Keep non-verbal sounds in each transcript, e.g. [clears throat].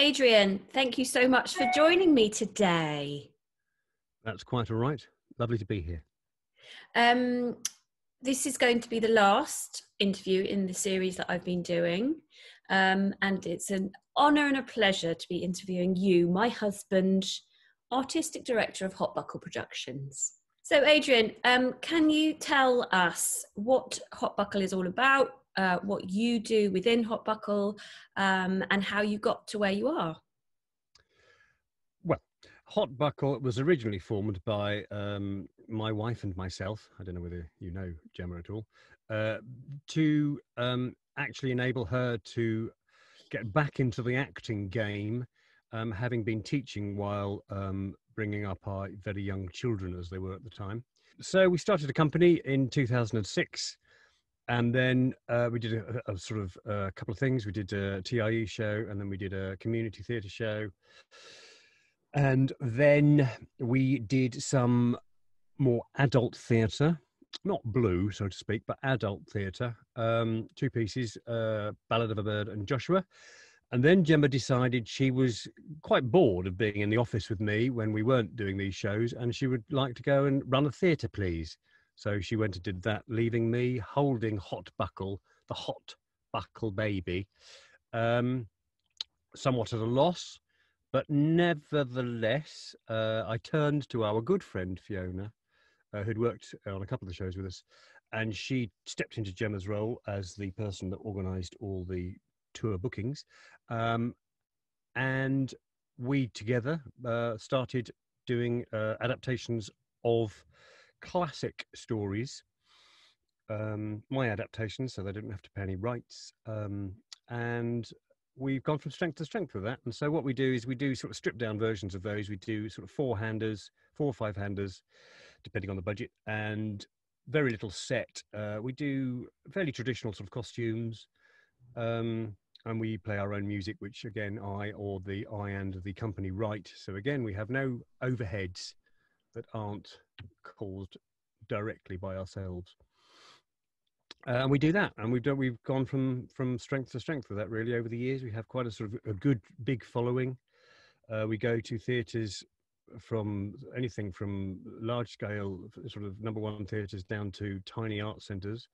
Adrian, thank you so much for joining me today. That's quite all right. Lovely to be here. Um, this is going to be the last interview in the series that I've been doing. Um, and it's an honour and a pleasure to be interviewing you, my husband, artistic director of Hot Buckle Productions. So, Adrian, um, can you tell us what Hot Buckle is all about, uh, what you do within Hot Buckle, um, and how you got to where you are? Well, Hot Buckle was originally formed by um, my wife and myself. I don't know whether you know Gemma at all. Uh, to um, actually enable her to get back into the acting game, um, having been teaching while um, bringing up our very young children as they were at the time. So we started a company in 2006. And then uh, we did a, a sort of a uh, couple of things. We did a TIE show, and then we did a community theatre show. And then we did some more adult theatre, not blue, so to speak, but adult theatre. Um, two pieces, uh, Ballad of a Bird and Joshua. And then Gemma decided she was quite bored of being in the office with me when we weren't doing these shows, and she would like to go and run a theatre, please. So she went and did that, leaving me holding Hot Buckle, the Hot Buckle baby, um, somewhat at a loss. But nevertheless, uh, I turned to our good friend Fiona, uh, who'd worked on a couple of the shows with us, and she stepped into Gemma's role as the person that organised all the tour bookings. Um, and we together uh, started doing uh, adaptations of classic stories. Um, my adaptations, so they didn't have to pay any rights. Um, and we've gone from strength to strength with that. And so what we do is we do sort of stripped down versions of those. We do sort of four handers, four or five handers, depending on the budget, and very little set. Uh, we do fairly traditional sort of costumes. Um, and we play our own music, which again, I or the I and the company write. So again, we have no overheads that aren't caused directly by ourselves. Uh, and we do that, and we've done. We've gone from from strength to strength with that. Really, over the years, we have quite a sort of a good big following. Uh, we go to theatres from anything from large scale sort of number one theatres down to tiny art centres.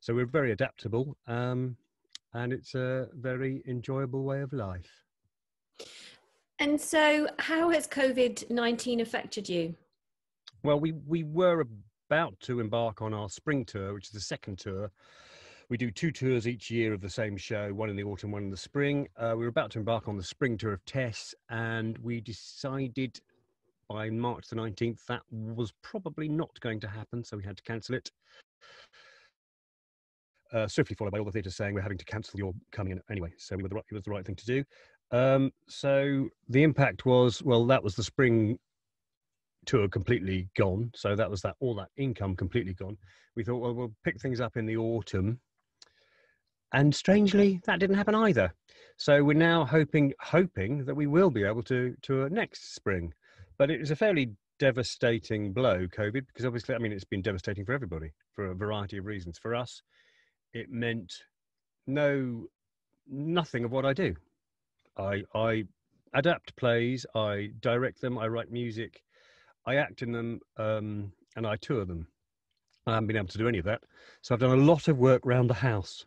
So we're very adaptable. Um, and it's a very enjoyable way of life. And so, how has COVID 19 affected you? Well, we, we were about to embark on our spring tour, which is the second tour. We do two tours each year of the same show, one in the autumn, one in the spring. Uh, we were about to embark on the spring tour of Tess, and we decided by March the 19th that was probably not going to happen, so we had to cancel it uh, swiftly followed by all the theatres saying we're having to cancel your coming in anyway. So we were the right, it was the right thing to do. Um, so the impact was well, that was the spring tour completely gone. So that was that all that income completely gone. We thought, well, we'll pick things up in the autumn, and strangely, that didn't happen either. So we're now hoping hoping that we will be able to to next spring, but it was a fairly devastating blow, COVID, because obviously, I mean, it's been devastating for everybody for a variety of reasons. For us, it meant no nothing of what I do. I I adapt plays, I direct them, I write music, I act in them, um, and I tour them. I haven't been able to do any of that, so I've done a lot of work around the house.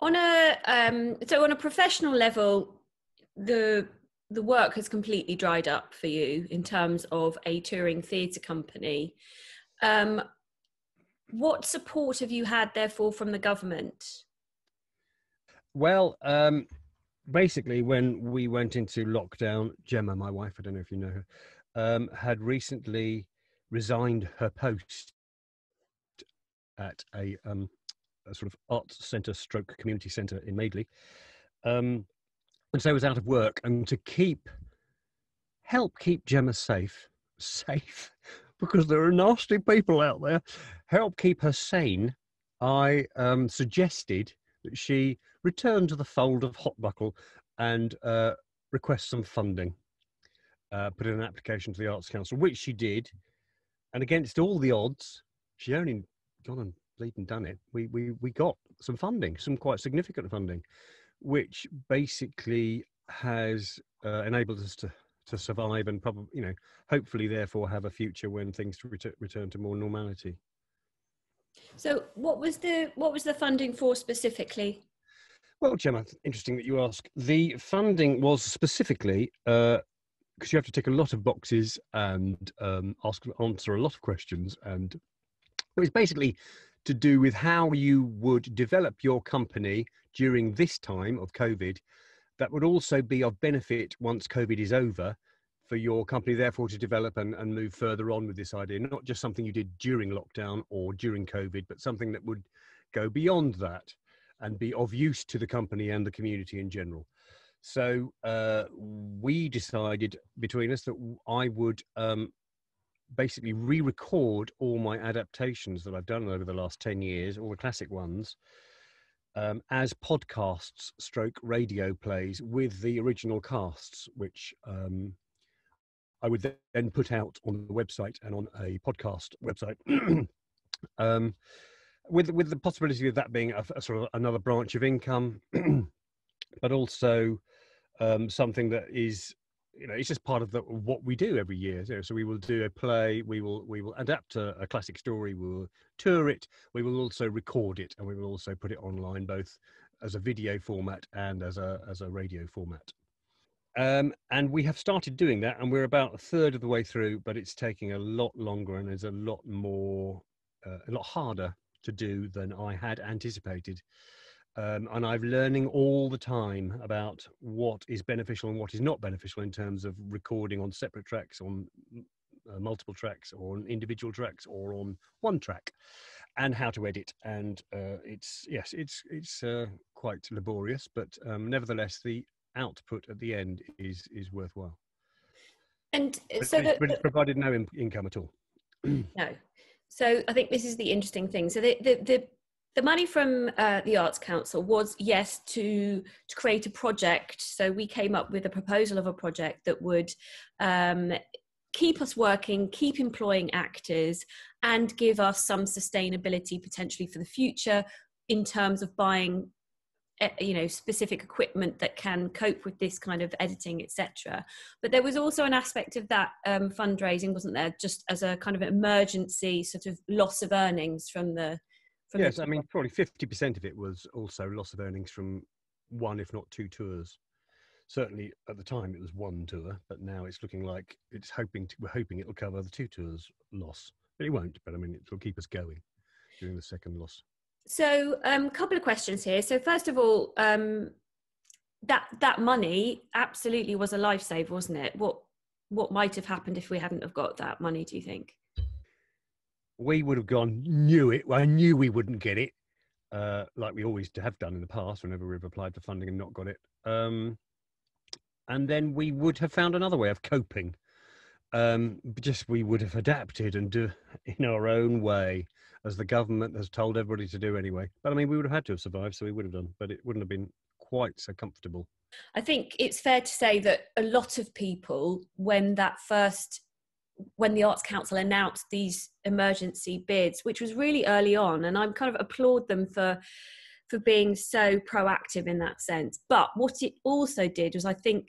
On a um, so on a professional level, the the work has completely dried up for you in terms of a touring theatre company. Um, what support have you had, therefore, from the government? Well, um, basically, when we went into lockdown, Gemma, my wife, I don't know if you know her, um, had recently resigned her post at a, um, a sort of arts centre stroke community centre in Madeley. Um, and so was out of work. And to keep, help keep Gemma safe, [laughs] safe, because there are nasty people out there, help keep her sane, I um, suggested that she return to the fold of Hot Buckle and uh, request some funding. Uh, put in an application to the Arts Council, which she did. And against all the odds, she only gone and bleeding done it. We, we, we got some funding, some quite significant funding, which basically has uh, enabled us to to survive and probably you know hopefully therefore have a future when things return, return to more normality so what was the what was the funding for specifically well gemma interesting that you ask the funding was specifically uh, because you have to tick a lot of boxes and um, ask answer a lot of questions and it was basically to do with how you would develop your company during this time of covid that would also be of benefit once covid is over for your company therefore to develop and, and move further on with this idea. Not just something you did during lockdown or during covid but something that would go beyond that and be of use to the company and the community in general so uh, we decided between us that I would um, basically re-record all my adaptations that I've done over the last ten years, all the classic ones, um, as podcasts, stroke radio plays with the original casts, which um, I would then put out on the website and on a podcast website. [clears throat] um, with with the possibility of that being a, a, sort of another branch of income, [clears throat] but also um, something that is you know it's just part of the, what we do every year so, so we will do a play we will we will adapt a, a, classic story we will tour it we will also record it and we will also put it online both as a video format and as a as a radio format. Um, and we have started doing that and we're about a third of the way through but it's taking a lot longer and is a lot more uh, a lot harder to do than i had anticipated um, and I'm learning all the time about what is beneficial and what is not beneficial in terms of recording on separate tracks, on uh, multiple tracks, or on individual tracks, or on one track, and how to edit. And uh, it's yes, it's it's uh, quite laborious, but um, nevertheless, the output at the end is is worthwhile. And uh, so, but, but it's provided no in- income at all. [clears throat] no. So I think this is the interesting thing. So the the, the the money from uh, the Arts Council was yes to to create a project. So we came up with a proposal of a project that would um, keep us working, keep employing actors, and give us some sustainability potentially for the future in terms of buying eh, you know specific equipment that can cope with this kind of editing etc but there was also an aspect of that um, fundraising wasn't there just as a kind of emergency sort of loss of earnings from the yes, I mean probably fifty percent of it was also loss of earnings from one, if not two tours. Certainly at the time it was one tour, but now it's looking like it's hoping to, we're hoping it'll cover the two tours loss, but it won't. But I mean it will keep us going during the second loss. So, a um, couple of questions here. So, first of all, um, that that money absolutely was a lifesaver, wasn't it? What what might have happened if we hadn't have got that money? Do you think? We would have gone, knew it. Well, I knew we wouldn't get it, uh, like we always have done in the past whenever we've applied for funding and not got it. Um, and then we would have found another way of coping. Um, just we would have adapted and do in our own way, as the government has told everybody to do anyway. But I mean, we would have had to have survived, so we would have done, but it wouldn't have been quite so comfortable. I think it's fair to say that a lot of people, when that first when the Arts Council announced these emergency bids, which was really early on, and I'm kind of applaud them for for being so proactive in that sense. But what it also did was, I think,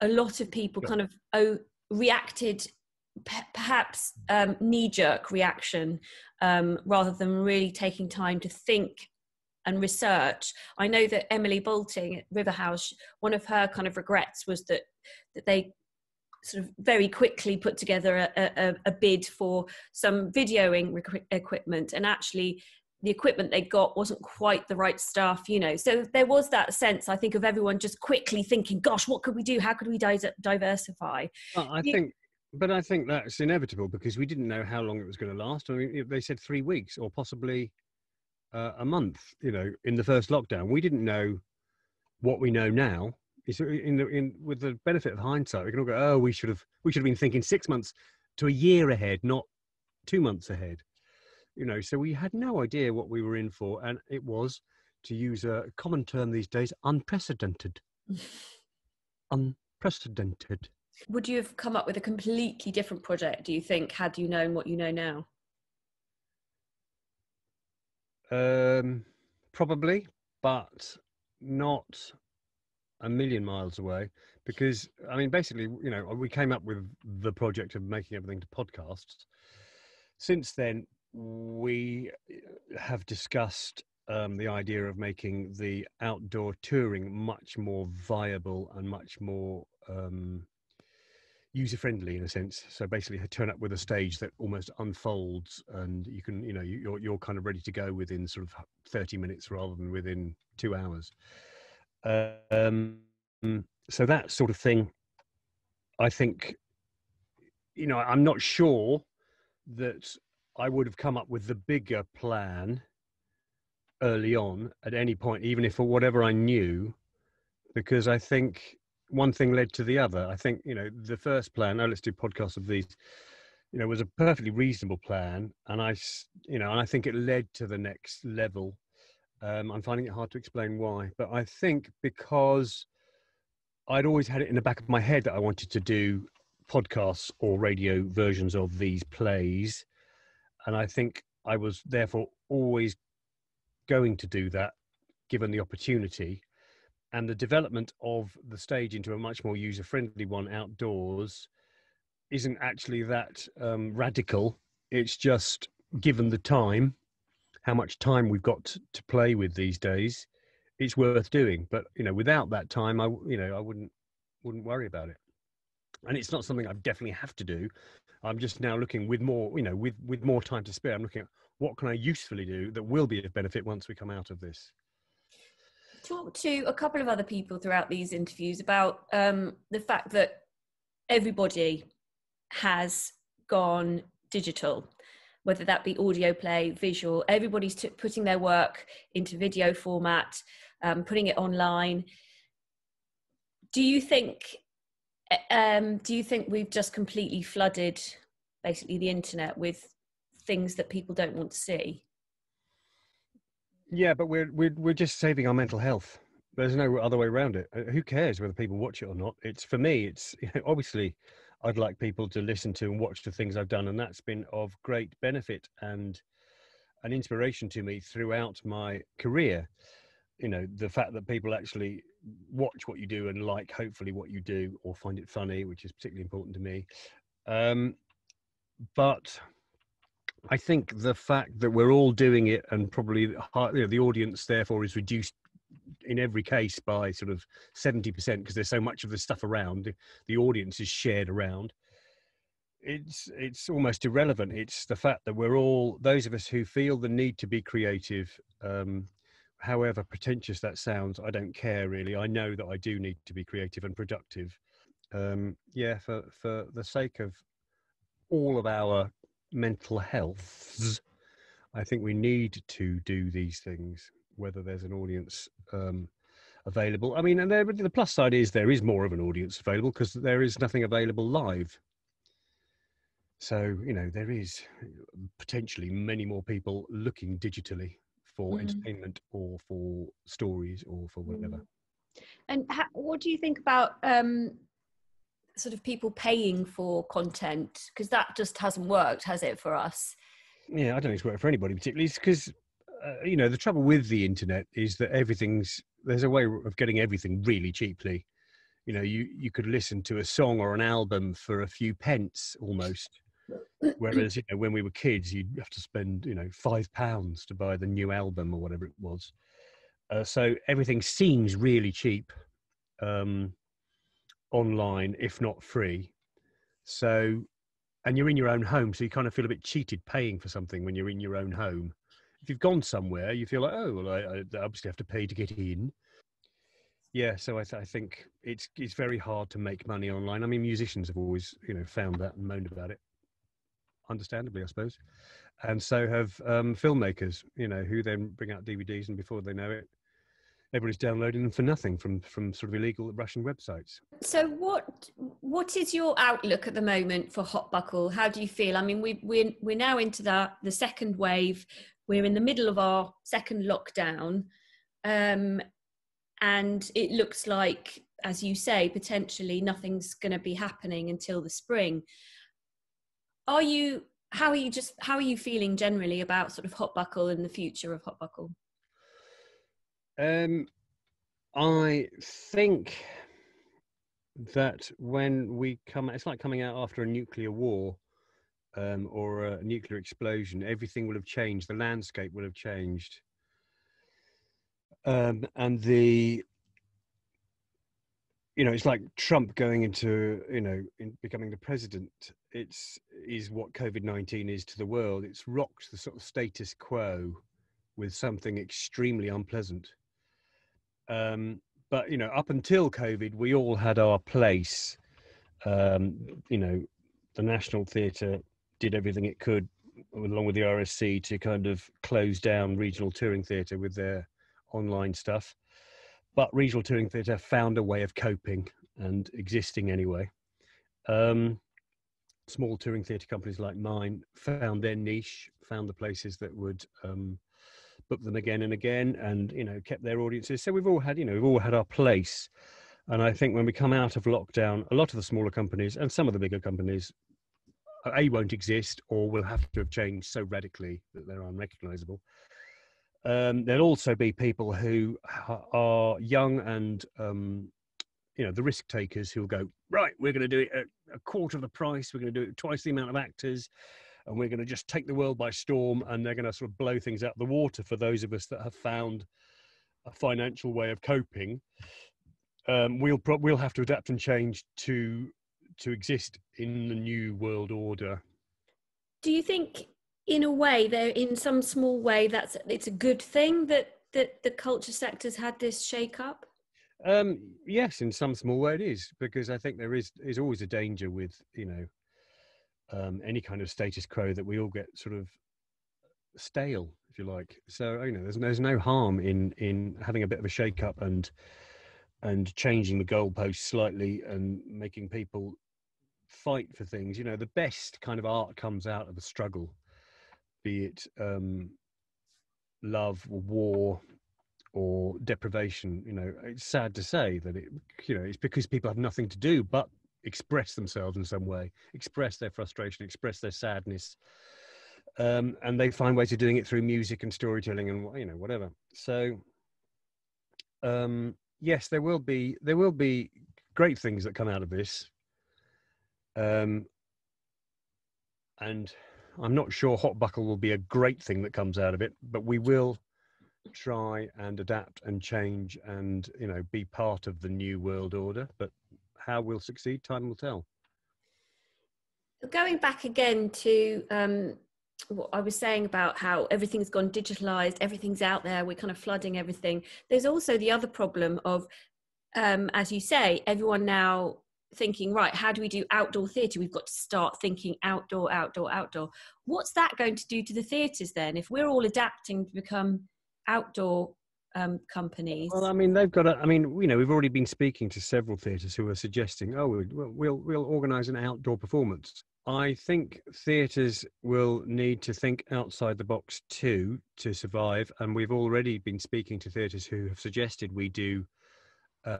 a lot of people kind of oh, reacted perhaps um, knee jerk reaction um, rather than really taking time to think and research. I know that Emily Bolting at Riverhouse, one of her kind of regrets was that that they sort of very quickly put together a, a, a bid for some videoing rec- equipment. And actually the equipment they got wasn't quite the right stuff you know. So there was that sense i think of everyone just quickly thinking gosh what could we do? How could we di- diversify? Well, i you, think but i think that's inevitable because we didn't know how long it was going to last. I mean they said three weeks or possibly uh, a month you know in the first lockdown. We didn't know what we know now in the in with the benefit of hindsight, we can all go, oh, we should have we should have been thinking six months to a year ahead, not two months ahead. You know, so we had no idea what we were in for, and it was, to use a common term these days, unprecedented. [laughs] unprecedented. Would you have come up with a completely different project? Do you think, had you known what you know now? Um, probably, but not a million miles away because I mean, basically, you know, we came up with the project of making everything to podcasts. Since then, we have discussed um, the idea of making the outdoor touring much more viable and much more um, user friendly in a sense. So basically, turn up with a stage that almost unfolds, and you can, you know, you're you're kind of ready to go within sort of thirty minutes rather than within two hours. Um, so that sort of thing, I think, you know, I'm not sure that I would have come up with the bigger plan early on at any point, even if for whatever I knew, because I think one thing led to the other. I think, you know, the first plan, oh, let's do podcasts of these, you know, was a perfectly reasonable plan. And I, you know, and I think it led to the next level. Um, I'm finding it hard to explain why, but I think because I'd always had it in the back of my head that I wanted to do podcasts or radio versions of these plays. And I think I was therefore always going to do that given the opportunity and the development of the stage into a much more user friendly one outdoors isn't actually that um, radical it's just given the time how much time we've got to play with these days it's worth doing. But you know without that time i you know i wouldn't wouldn't worry about it. And it's not something i definitely have to do. I'm just now looking with more you know with with more time to spare i'm looking at what can I usefully do that will be of benefit once we come out of this? Talk to a couple of other people throughout these interviews about um, the fact that everybody has gone digital, whether that be audio play, visual, everybody's t- putting their work into video format, um, putting it online. Do you think? Um, do you think we've just completely flooded basically the internet with things that people don't want to see. Yeah, but we're we're we're just saving our mental health. There's no other way around it. Uh, who cares whether people watch it or not? It's for me. It's [laughs] you know, obviously I'd like people to listen to and watch the things I've done, and that's been of great benefit and an inspiration to me throughout my career. You know, the fact that people actually watch what you do and like, hopefully, what you do or find it funny, which is particularly important to me. Um, but I think the fact that we're all doing it and probably you know, the audience therefore is reduced in every case by sort of 70% because there's so much of the stuff around the audience is shared around. It's it's almost irrelevant. It's the fact that we're all those of us who feel the need to be creative um, however pretentious that sounds i don't care really. I know that i do need to be creative and productive. Um, yeah for for the sake of all of our mental health, I think we need to do these things, whether there's an audience um, available. I mean, and there, the plus side is there is more of an audience available because there is nothing available live. So, you know, there is potentially many more people looking digitally for mm. entertainment or for stories or for whatever. Mm. And what do you think about um, sort of people paying for content because that just hasn't worked has it for us yeah i don't think it's worked for anybody particularly because uh, you know the trouble with the internet is that everything's there's a way of getting everything really cheaply you know you you could listen to a song or an album for a few pence almost whereas you know when we were kids you'd have to spend you know five pounds to buy the new album or whatever it was uh, so everything seems really cheap um, online, if not free. So, and you're in your own home, so you kind of feel a bit cheated paying for something when you're in your own home. If you've gone somewhere, you feel like, oh, well, I, I obviously have to pay to get in. Yeah, so I, th- I think it's it's very hard to make money online. I mean, musicians have always, you know, found that and moaned about it, understandably, I suppose. And so have um, filmmakers, you know, who then bring out DVDs and before they know it, everybody's downloading them for nothing from from sort of illegal Russian websites. So what what is your outlook at the moment for Hot Buckle? How do you feel? I mean, we we're we're now into the the second wave. We're in the middle of our second lockdown, um, and it looks like, as you say, potentially nothing's going to be happening until the spring. Are you? How are you? Just how are you feeling generally about sort of Hot Buckle and the future of Hot Buckle? Um, I think that when we come, it's like coming out after a nuclear war um, or a nuclear explosion. Everything will have changed. The landscape will have changed, um, and the you know, it's like Trump going into, you know, in becoming the president. It's is what COVID nineteen is to the world. It's rocked the sort of status quo with something extremely unpleasant. Um, but you know, up until COVID, we all had our place. Um, you know, the National Theatre did everything it could, along with the RSC, to kind of close down regional touring theatre with their online stuff but regional touring theatre found a way of coping and existing anyway. Um, small touring theatre companies like mine found their niche, found the places that would um, book them again and again, and you know kept their audiences. So we've all had, you know, we've all had our place. And I think when we come out of lockdown, a lot of the smaller companies and some of the bigger companies, a won't exist, or will have to have changed so radically that they're unrecognisable. Um, there'll also be people who are young and um, you know the risk takers who'll go right. We're going to do it at a quarter of the price. We're going to do it twice the amount of actors, and we're going to just take the world by storm. And they're going to sort of blow things out the water for those of us that have found a financial way of coping. Um, we'll pro- we'll have to adapt and change to to exist in the new world order. Do you think in a way there in some small way that's it's a good thing that that the culture sector's had this shake up um yes in some small way it is because i think there is is always a danger with you know um any kind of status quo that we all get sort of stale if you like so you know there's there's no harm in in having a bit of a shake up and and changing the goalposts slightly and making people fight for things you know the best kind of art comes out of the struggle be it um, love or war or deprivation. You know, it's sad to say that it, you know, it's because people have nothing to do but express themselves in some way, express their frustration, express their sadness. Um, and they find ways of doing it through music and storytelling and you know whatever. So, um, yes, there will be there will be great things that come out of this. Um, and I'm not sure hot buckle will be a great thing that comes out of it, but we will try and adapt and change and you know be part of the new world order. But how we'll succeed, time will tell. Going back again to um, what I was saying about how everything's gone digitalized, everything's out there, we're kind of flooding everything. There's also the other problem of, um, as you say, everyone now thinking right how do we do outdoor theatre we've got to start thinking outdoor outdoor outdoor what's that going to do to the theatres then if we're all adapting to become outdoor um, companies well i mean they've got a i mean you know we've already been speaking to several theatres who are suggesting oh we'll we'll, we'll organize an outdoor performance i think theatres will need to think outside the box too to survive and we've already been speaking to theatres who have suggested we do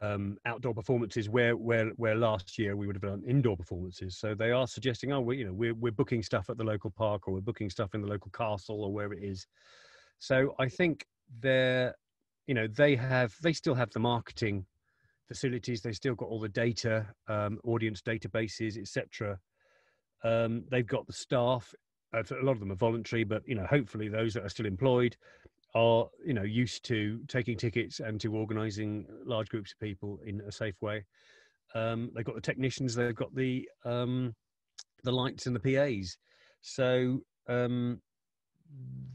um, outdoor performances where where where last year we would have done indoor performances. So they are suggesting, oh, we you know we're we're booking stuff at the local park or we're booking stuff in the local castle or where it is. So I think they're you know they have they still have the marketing facilities. They still got all the data, um, audience databases, etc. Um, they've got the staff. Uh, a lot of them are voluntary, but you know hopefully those that are still employed are you know used to taking tickets and to organizing large groups of people in a safe way um, they've got the technicians they've got the um, the lights and the pas so um,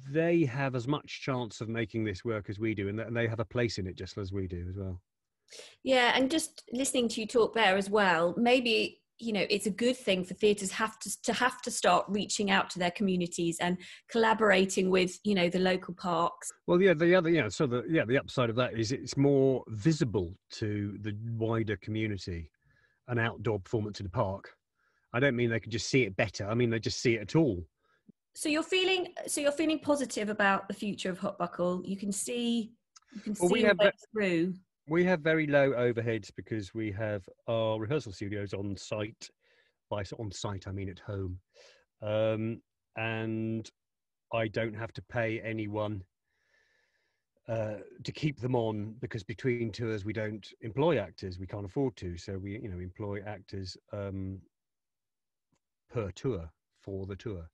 they have as much chance of making this work as we do and they have a place in it just as we do as well. Yeah and just listening to you talk there as well maybe you know it's a good thing for theatres have to to have to start reaching out to their communities and collaborating with you know the local parks. Well yeah the other yeah so the yeah the upside of that is it's more visible to the wider community an outdoor performance in a park. I don't mean they can just see it better i mean they just see it at all so you're feeling so you're feeling positive about the future of hot buckle you can see you can well, see we have, through. we have very low overheads because we have our rehearsal studios on site. By on site, I mean at home, um, and I don't have to pay anyone uh, to keep them on because between tours we don't employ actors. We can't afford to. So we you know employ actors um, per tour for the tour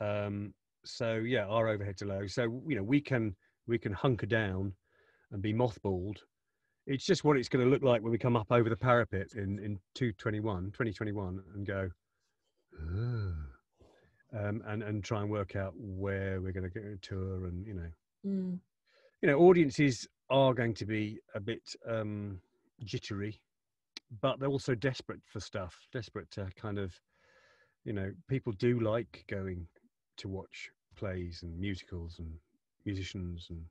um, so yeah our overheads are low. So you know we can we can hunker down and be mothballed. It's just what it's going to look like when we come up over the parapet in in 221 2021 and go um, and and try and work out where we're going to go tour and you know. Mm. you know audiences are going to be a bit um, jittery but they're also desperate for stuff desperate to kind of you know people do like going to watch plays and musicals and musicians and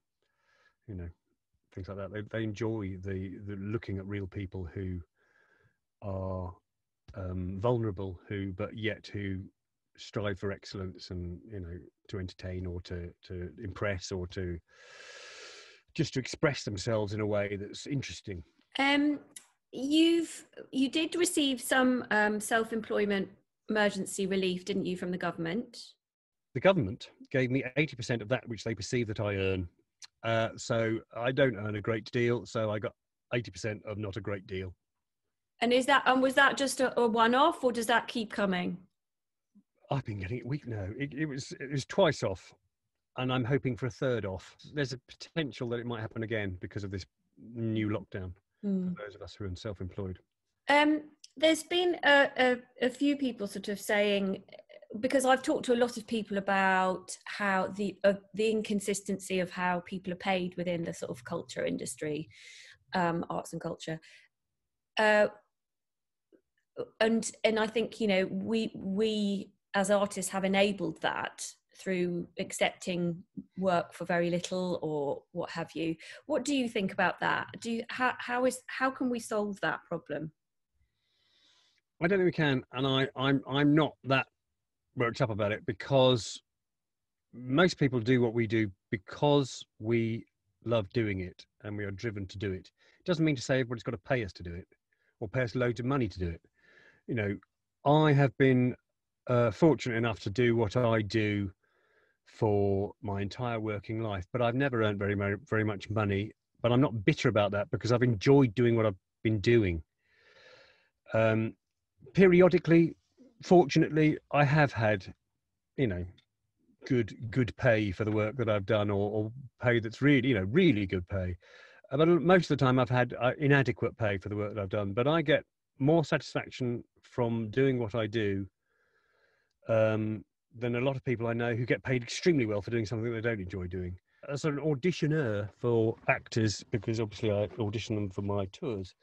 you know things like that. They they enjoy the the looking at real people who are um, vulnerable, who but yet who strive for excellence and you know to entertain or to to impress or to just to express themselves in a way that's interesting. Um, you've you did receive some um, self-employment emergency relief, didn't you, from the government? The government gave me 80% of that which they perceive that I earn uh, so I don't earn a great deal. So I got 80% of not a great deal. And is that, and was that just a, a one off or does that keep coming? I've been getting it week now. It, it, was, it was twice off and I'm hoping for a third off. There's a potential that it might happen again because of this new lockdown mm. for those of us who are self-employed. Um, there's been a, a, a, few people sort of saying because I've talked to a lot of people about how the uh, the inconsistency of how people are paid within the sort of culture industry, um, arts and culture, uh, and and I think you know we we as artists have enabled that through accepting work for very little or what have you. What do you think about that? Do you, how how is how can we solve that problem? I don't think we can, and I I'm I'm not that worked up about it because most people do what we do because we love doing it and we are driven to do it. It doesn't mean to say everybody's got to pay us to do it or pay us loads of money to do it. You know, I have been uh, fortunate enough to do what I do for my entire working life, but I've never earned very very much money. But I'm not bitter about that because I've enjoyed doing what I've been doing. Um, periodically, fortunately, I have had, you know, good good pay for the work that I've done, or, or pay that's really, you know, really good pay. Uh, but most of the time, I've had uh, inadequate pay for the work that I've done. But I get more satisfaction from doing what I do um, than a lot of people I know who get paid extremely well for doing something they don't enjoy doing. As an auditioner for actors, because obviously I audition them for my tours,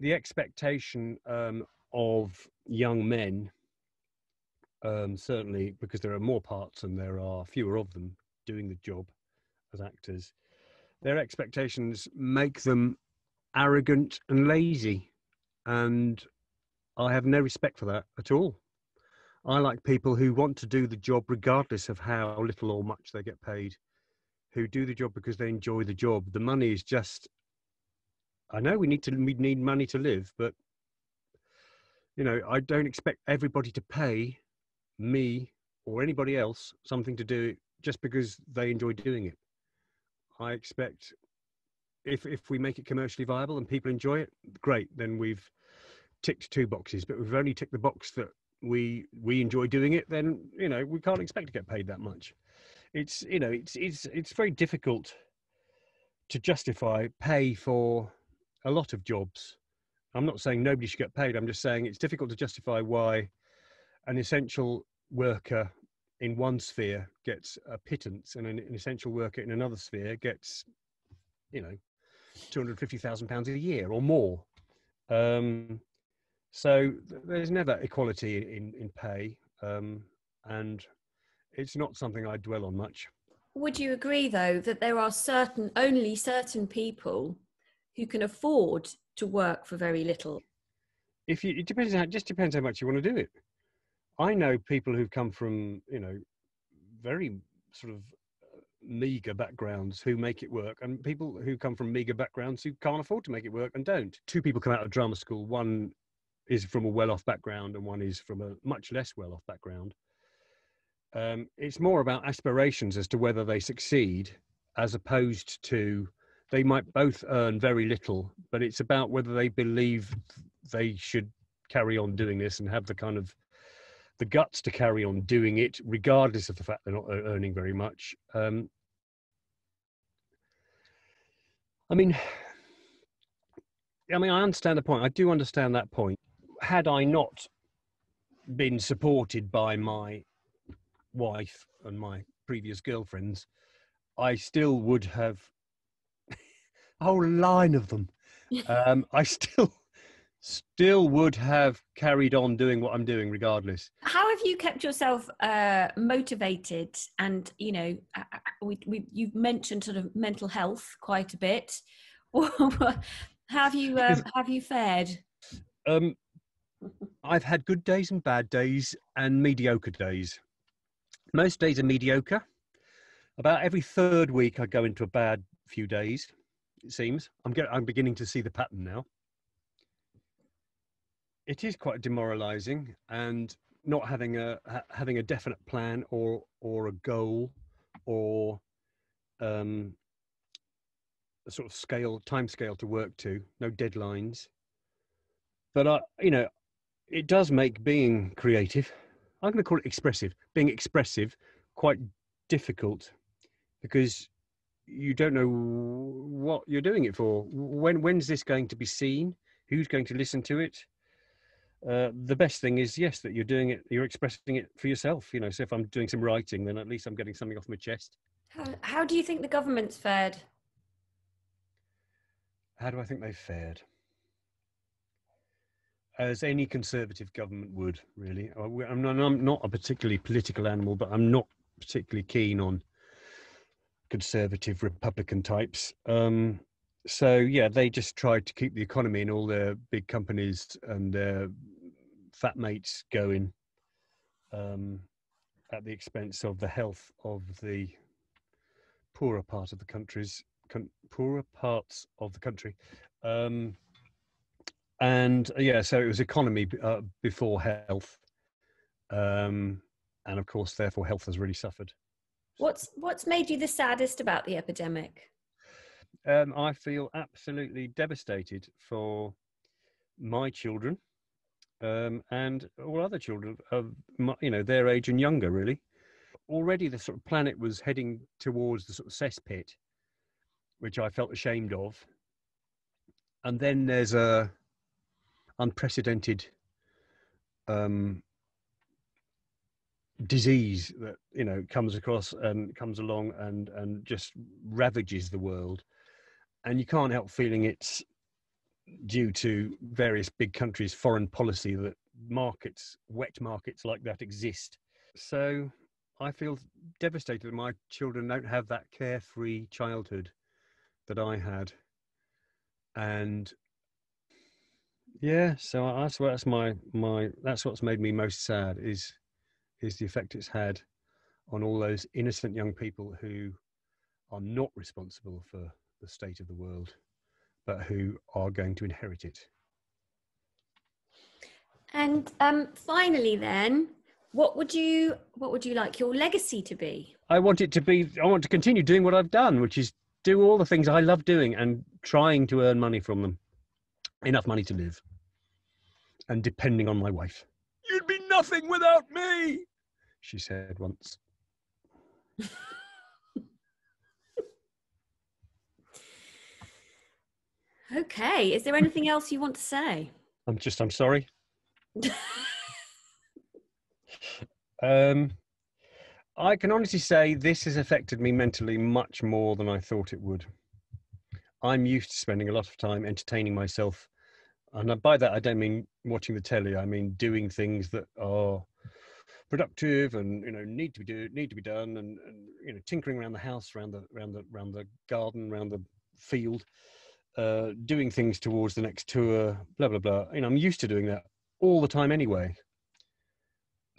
the expectation um, of young men, um, certainly because there are more parts and there are fewer of them doing the job as actors, their expectations make them arrogant and lazy. And I have no respect for that at all. I like people who want to do the job regardless of how little or much they get paid, who do the job because they enjoy the job. The money is just I know we need to we need money to live, but you know, I don't expect everybody to pay me or anybody else something to do just because they enjoy doing it. I expect if if we make it commercially viable and people enjoy it, great. Then we've ticked two boxes. But we've only ticked the box that we we enjoy doing it. Then you know we can't expect to get paid that much. It's you know it's it's it's very difficult to justify pay for a lot of jobs I'm not saying nobody should get paid. I'm just saying it's difficult to justify why an essential worker in one sphere gets a pittance and an, an essential worker in another sphere gets, you know, two hundred fifty thousand pounds a year or more. Um, so there's never equality in in pay, um, and it's not something I dwell on much. Would you agree, though, that there are certain only certain people who can afford to work for very little? If you, it depends. It just depends how much you want to do it. I know people who've come from, you know, very sort of uh, meager backgrounds who make it work, and people who come from meager backgrounds who can't afford to make it work and don't. Two people come out of drama school. One is from a well-off background, and one is from a much less well-off background. Um, it's more about aspirations as to whether they succeed as opposed to they might both earn very little, but it's about whether they believe they should carry on doing this and have the kind of the guts to carry on doing it, regardless of the fact they're not earning very much. Um, I mean, I mean, I understand the point. I do understand that point. Had I not been supported by my wife and my previous girlfriends, I still would have a whole line of them. [laughs] Um, I still still would have carried on doing what I'm doing regardless. How have you kept yourself uh, motivated? And you know, we, we you've mentioned sort of mental health quite a bit. [laughs] have you um, have you fared? Um, [laughs] I've had good days and bad days and mediocre days. Most days are mediocre. About every third week, I go into a bad few days. It seems I'm get, I'm beginning to see the pattern now. It is quite demoralising, and not having a ha- having a definite plan or or a goal or um, a sort of scale time scale to work to, no deadlines. But I, you know, it does make being creative. I'm going to call it expressive. Being expressive quite difficult because you don't know what you're doing it for. When when's this going to be seen? Who's going to listen to it? Uh, the best thing is yes that you're doing it. You're expressing it for yourself. You know, so if I'm doing some writing, then at least I'm getting something off my chest. How, how do you think the government's fared? How do I think they've fared? As any conservative government would, really. I'm not, I'm not a particularly political animal, but I'm not particularly keen on conservative Republican types. Um, so yeah, they just tried to keep the economy and all their big companies and their fat mates going um, at the expense of the health of the poorer part of the countries, con- poorer parts of the country. Um, and uh, yeah, so it was economy uh, before health, um, and of course, therefore, health has really suffered. What's what's made you the saddest about the epidemic? Um, I feel absolutely devastated for my children um, and all other children of my, you know their age and younger. Really, already the sort of planet was heading towards the sort of cesspit, which I felt ashamed of. And then there's a unprecedented um, disease that you know comes across and comes along and and just ravages the world and you can't help feeling it's due to various big countries foreign policy that markets wet markets like that exist. So i feel devastated that my children don't have that carefree childhood that i had. And yeah so that's that's my my that's what's made me most sad is is the effect it's had on all those innocent young people who are not responsible for the state of the world, but who are going to inherit it. And um, finally, then, what would you what would you like your legacy to be? I want it to be. I want to continue doing what I've done, which is do all the things I love doing and trying to earn money from them, enough money to live, and depending on my wife. Nothing without me, she said once. okay. Is there anything else you want to say? I'm just, I'm sorry. um, I can honestly say this has affected me mentally much more than I thought it would. I'm used to spending a lot of time entertaining myself and by that I don't mean watching the telly. I mean doing things that are productive and you know need to be do need to be done, and, and you know tinkering around the house, around the around the around the garden, around the field, uh, doing things towards the next tour, blah blah blah. You know, I'm used to doing that all the time anyway.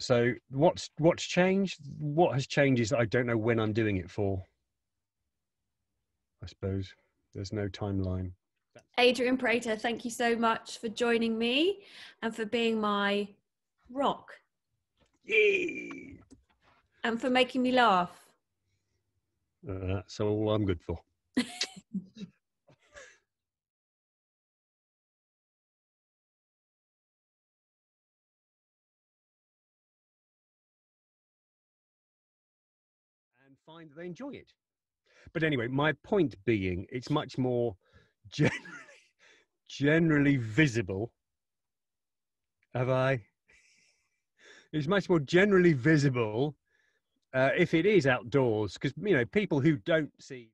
So what's what's changed? What has changed is I don't know when I'm doing it for. I suppose there's no timeline. Adrian Prater, thank you so much for joining me and for being my rock. Yay! And for making me laugh. Uh, that's all I'm good for. [laughs] and find that they enjoy it. But anyway, my point being, it's much more generally, [laughs] generally visible. Have I? It's much more generally visible uh, if it is outdoors, because you know people who don't see